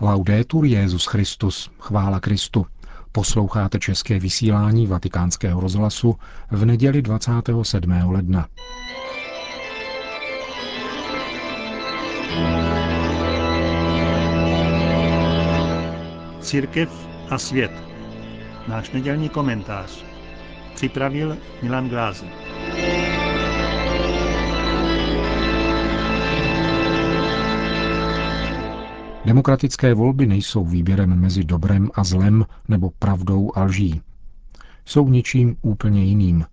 Laudetur Jezus Christus, chvála Kristu. Posloucháte české vysílání Vatikánského rozhlasu v neděli 27. ledna. Církev a svět. Náš nedělní komentář. Připravil Milan Glázer. Demokratické volby nejsou výběrem mezi dobrem a zlem nebo pravdou a lží. Jsou něčím úplně jiným.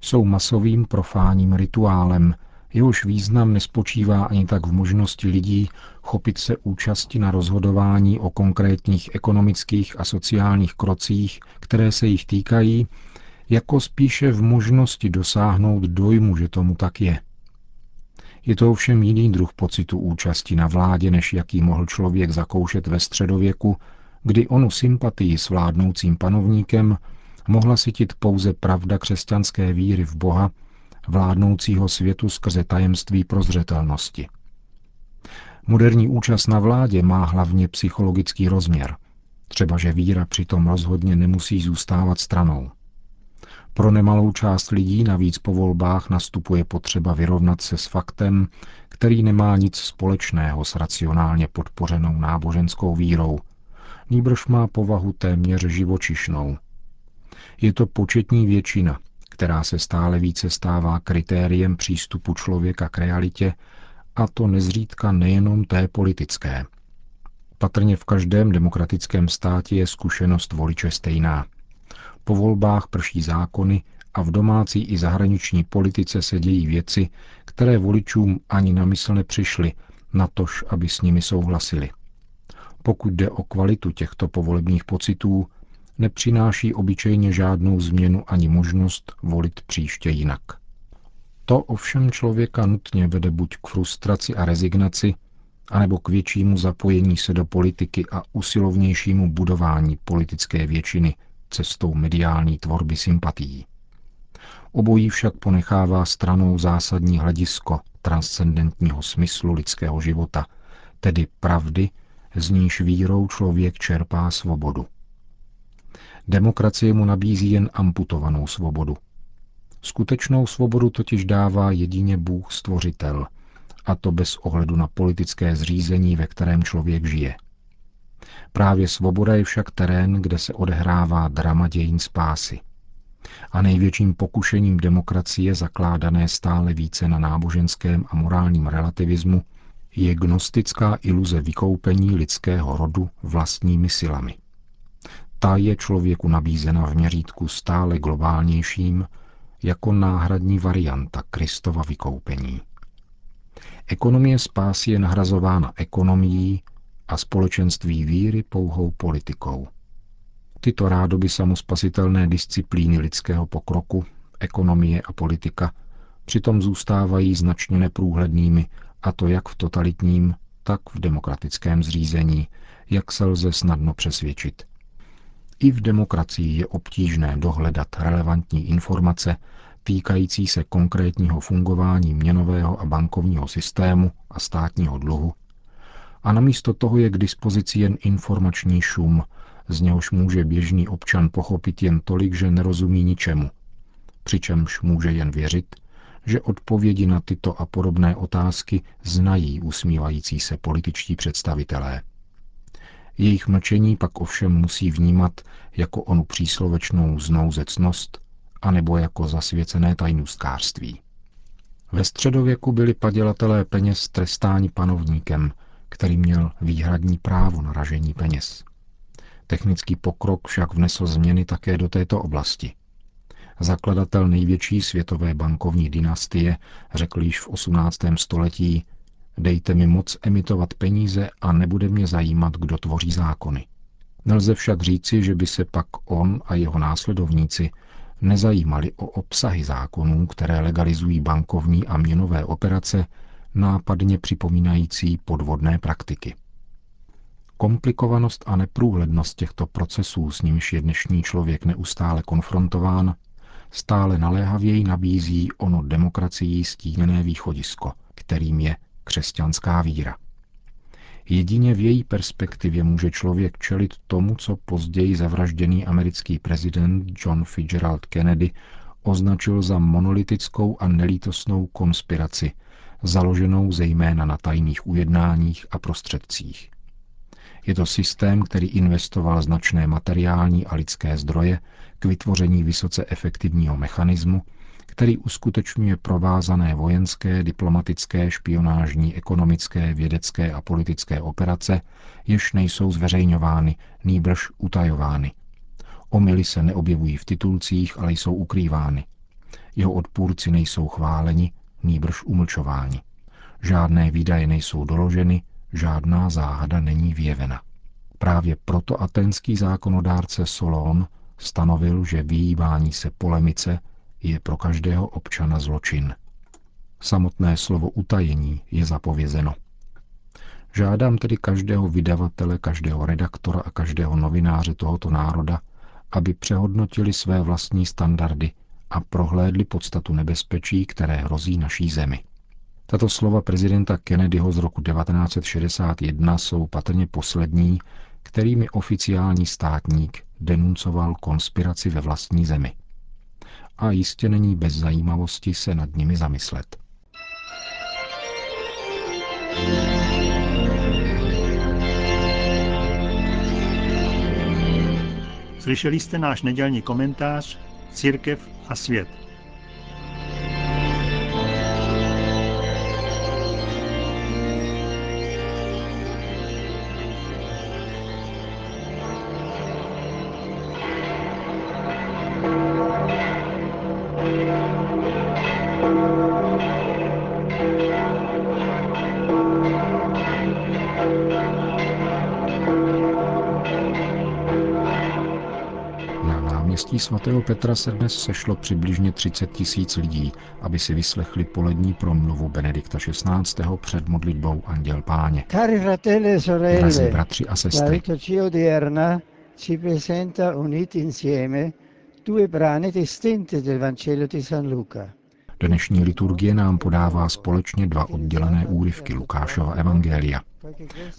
Jsou masovým profáním rituálem, jehož význam nespočívá ani tak v možnosti lidí chopit se účasti na rozhodování o konkrétních ekonomických a sociálních krocích, které se jich týkají, jako spíše v možnosti dosáhnout dojmu, že tomu tak je – je to ovšem jiný druh pocitu účasti na vládě, než jaký mohl člověk zakoušet ve středověku, kdy onu sympatii s vládnoucím panovníkem mohla sytit pouze pravda křesťanské víry v Boha, vládnoucího světu skrze tajemství prozřetelnosti. Moderní účast na vládě má hlavně psychologický rozměr, třeba že víra přitom rozhodně nemusí zůstávat stranou. Pro nemalou část lidí navíc po volbách nastupuje potřeba vyrovnat se s faktem, který nemá nic společného s racionálně podpořenou náboženskou vírou, nýbrž má povahu téměř živočišnou. Je to početní většina, která se stále více stává kritériem přístupu člověka k realitě, a to nezřídka nejenom té politické. Patrně v každém demokratickém státě je zkušenost voliče stejná – po volbách prší zákony a v domácí i zahraniční politice se dějí věci, které voličům ani na mysl nepřišly, natož, aby s nimi souhlasili. Pokud jde o kvalitu těchto povolebních pocitů, nepřináší obyčejně žádnou změnu ani možnost volit příště jinak. To ovšem člověka nutně vede buď k frustraci a rezignaci, anebo k většímu zapojení se do politiky a usilovnějšímu budování politické většiny cestou mediální tvorby sympatií. Obojí však ponechává stranou zásadní hledisko transcendentního smyslu lidského života, tedy pravdy, z níž vírou člověk čerpá svobodu. Demokracie mu nabízí jen amputovanou svobodu. Skutečnou svobodu totiž dává jedině Bůh stvořitel, a to bez ohledu na politické zřízení, ve kterém člověk žije – Právě svoboda je však terén, kde se odehrává drama dějin spásy. A největším pokušením demokracie, zakládané stále více na náboženském a morálním relativismu, je gnostická iluze vykoupení lidského rodu vlastními silami. Ta je člověku nabízena v měřítku stále globálnějším jako náhradní varianta Kristova vykoupení. Ekonomie spásy je nahrazována ekonomií, a společenství víry pouhou politikou. Tyto rádoby samospasitelné disciplíny lidského pokroku, ekonomie a politika přitom zůstávají značně neprůhlednými, a to jak v totalitním, tak v demokratickém zřízení, jak se lze snadno přesvědčit. I v demokracii je obtížné dohledat relevantní informace týkající se konkrétního fungování měnového a bankovního systému a státního dluhu a namísto toho je k dispozici jen informační šum, z něhož může běžný občan pochopit jen tolik, že nerozumí ničemu. Přičemž může jen věřit, že odpovědi na tyto a podobné otázky znají usmívající se političtí představitelé. Jejich mlčení pak ovšem musí vnímat jako onu příslovečnou znouzecnost anebo jako zasvěcené tajnůstkářství. Ve středověku byli padělatelé peněz trestáni panovníkem, který měl výhradní právo na ražení peněz. Technický pokrok však vnesl změny také do této oblasti. Zakladatel největší světové bankovní dynastie řekl již v 18. století, dejte mi moc emitovat peníze a nebude mě zajímat, kdo tvoří zákony. Nelze však říci, že by se pak on a jeho následovníci nezajímali o obsahy zákonů, které legalizují bankovní a měnové operace nápadně připomínající podvodné praktiky. Komplikovanost a neprůhlednost těchto procesů, s nimiž je dnešní člověk neustále konfrontován, stále naléhavěji nabízí ono demokracií stíněné východisko, kterým je křesťanská víra. Jedině v její perspektivě může člověk čelit tomu, co později zavražděný americký prezident John Fitzgerald Kennedy označil za monolitickou a nelítosnou konspiraci, založenou zejména na tajných ujednáních a prostředcích. Je to systém, který investoval značné materiální a lidské zdroje k vytvoření vysoce efektivního mechanismu, který uskutečňuje provázané vojenské, diplomatické, špionážní, ekonomické, vědecké a politické operace, jež nejsou zveřejňovány, nýbrž utajovány. Omily se neobjevují v titulcích, ale jsou ukrývány. Jeho odpůrci nejsou chváleni, nýbrž umlčováni. Žádné výdaje nejsou doloženy, žádná záhada není vyjevena. Právě proto atenský zákonodárce Solon stanovil, že vyhýbání se polemice je pro každého občana zločin. Samotné slovo utajení je zapovězeno. Žádám tedy každého vydavatele, každého redaktora a každého novináře tohoto národa, aby přehodnotili své vlastní standardy a prohlédli podstatu nebezpečí, které hrozí naší zemi. Tato slova prezidenta Kennedyho z roku 1961 jsou patrně poslední, kterými oficiální státník denuncoval konspiraci ve vlastní zemi. A jistě není bez zajímavosti se nad nimi zamyslet. Slyšeli jste náš nedělní komentář Církev a svět. Náměstí svatého Petra se dnes sešlo přibližně 30 tisíc lidí, aby si vyslechli polední promluvu Benedikta XVI. před modlitbou Anděl Páně. Drazí bratři a sestry, ci presenta uniti insieme due brani distinte del Vangelo di San Luca. Dnešní liturgie nám podává společně dva oddělené úryvky Lukášova evangelia.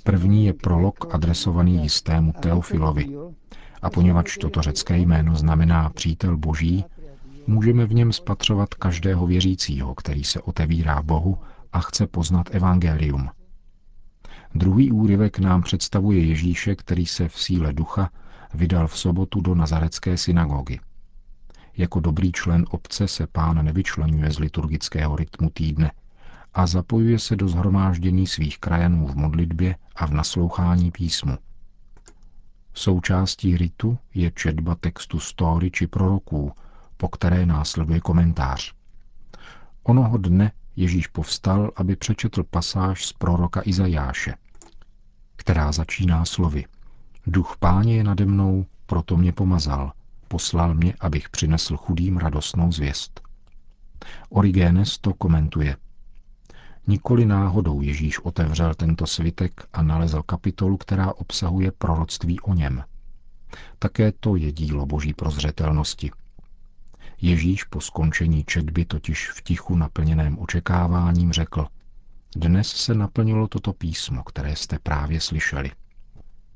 První je prolog adresovaný jistému Teofilovi, a poněvadž toto řecké jméno znamená přítel boží, můžeme v něm spatřovat každého věřícího, který se otevírá Bohu a chce poznat evangelium. Druhý úryvek nám představuje Ježíše, který se v síle ducha vydal v sobotu do nazarecké synagogy. Jako dobrý člen obce se pán nevyčlenuje z liturgického rytmu týdne a zapojuje se do zhromáždění svých krajanů v modlitbě a v naslouchání písmu. Součástí ritu je četba textu story či proroků, po které následuje komentář. Onoho dne Ježíš povstal, aby přečetl pasáž z proroka Izajáše, která začíná slovy. Duch páně je nade mnou, proto mě pomazal, poslal mě, abych přinesl chudým radostnou zvěst. Origenes to komentuje. Nikoli náhodou Ježíš otevřel tento svitek a nalezl kapitolu, která obsahuje proroctví o něm. Také to je dílo boží prozřetelnosti. Ježíš po skončení četby totiž v tichu naplněném očekáváním řekl Dnes se naplnilo toto písmo, které jste právě slyšeli.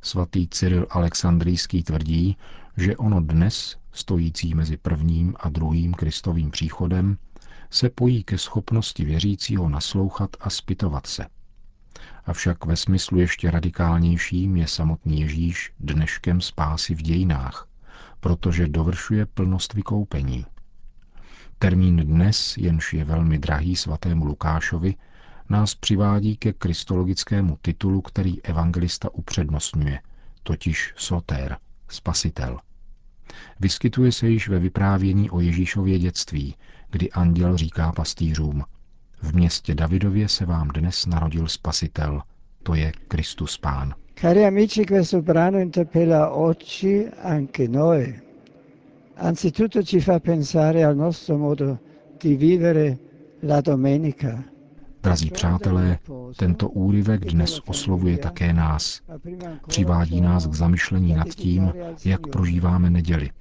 Svatý Cyril Alexandrijský tvrdí, že ono dnes, stojící mezi prvním a druhým Kristovým příchodem, se pojí ke schopnosti věřícího naslouchat a spytovat se. Avšak ve smyslu ještě radikálnějším je samotný Ježíš dneškem spásy v dějinách, protože dovršuje plnost vykoupení. Termín dnes, jenž je velmi drahý svatému Lukášovi, nás přivádí ke kristologickému titulu, který evangelista upřednostňuje, totiž sotér, spasitel. Vyskytuje se již ve vyprávění o Ježíšově dětství, kdy anděl říká pastýřům, v městě Davidově se vám dnes narodil spasitel, to je Kristus Pán. Cari amici, questo brano interpella oggi anche noi. Anzitutto ci fa pensare al nostro modo di vivere la domenica. Drazí přátelé, tento úryvek dnes oslovuje také nás. Přivádí nás k zamyšlení nad tím, jak prožíváme neděli,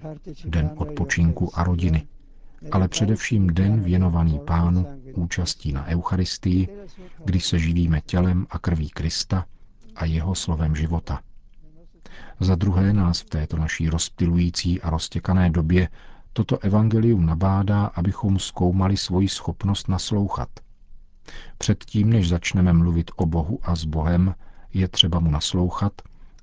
den odpočinku a rodiny, ale především den věnovaný Pánu účastí na Eucharistii, kdy se živíme tělem a krví Krista a jeho slovem života. Za druhé nás v této naší rozptilující a roztěkané době toto evangelium nabádá, abychom zkoumali svoji schopnost naslouchat. Předtím, než začneme mluvit o Bohu a s Bohem, je třeba mu naslouchat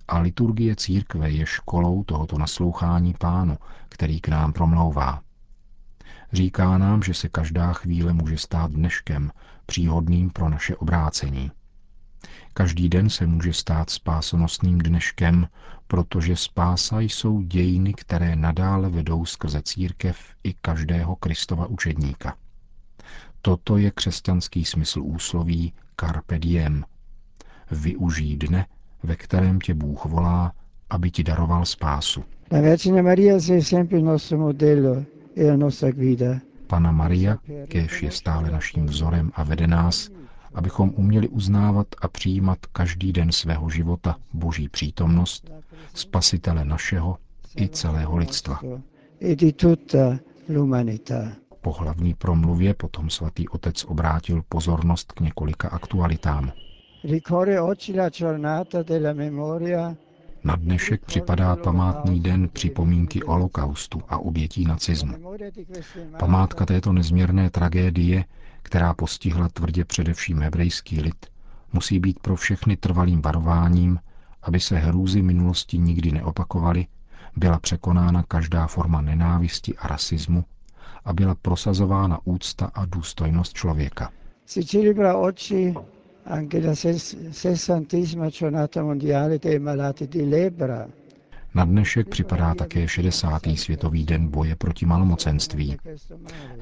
a liturgie církve je školou tohoto naslouchání pánu, který k nám promlouvá. Říká nám, že se každá chvíle může stát dneškem, příhodným pro naše obrácení. Každý den se může stát spásonosným dneškem, protože spása jsou dějiny, které nadále vedou skrze církev i každého Kristova učedníka. Toto je křesťanský smysl úsloví carpe diem. Využij dne, ve kterém tě Bůh volá, aby ti daroval spásu. La Vergine Maria è sempre il nostro modello e la nostra guida. Pana Maria, kež je stále naším vzorem a vede nás, abychom uměli uznávat a přijímat každý den svého života Boží přítomnost, spasitele našeho i celého lidstva. E di tutta l'umanità. Po hlavní promluvě potom svatý otec obrátil pozornost k několika aktualitám. Na dnešek připadá památný den připomínky holokaustu a obětí nacismu. Památka této nezměrné tragédie, která postihla tvrdě především hebrejský lid, musí být pro všechny trvalým varováním, aby se hrůzy minulosti nikdy neopakovaly, byla překonána každá forma nenávisti a rasismu a byla prosazována úcta a důstojnost člověka. Si celebra oggi anche la ses- sessantesima giornata mondiale dei malati di lebbra. Na dnešek připadá také 60. světový den boje proti malomocenství.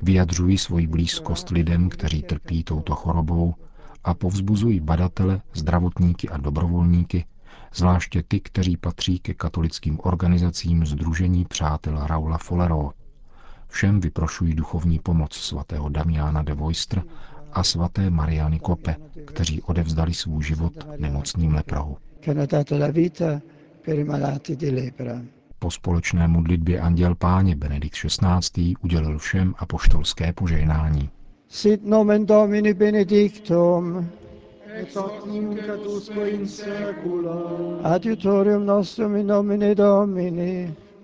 Vyjadřují svoji blízkost lidem, kteří trpí touto chorobou a povzbuzují badatele, zdravotníky a dobrovolníky, zvláště ty, kteří patří ke katolickým organizacím Združení přátel Raula Follero. Všem vyprošují duchovní pomoc svatého Damiana de Voistr a svaté Mariany Kope, kteří odevzdali svůj život nemocným leprou. Po společné modlitbě Anděl Páně Benedikt XVI. udělil všem apoštolské požehnání. Sit nomen Domini benedictum. Ex hoc nunc et in saecula. Adiutorium nostrum in nomine Domini.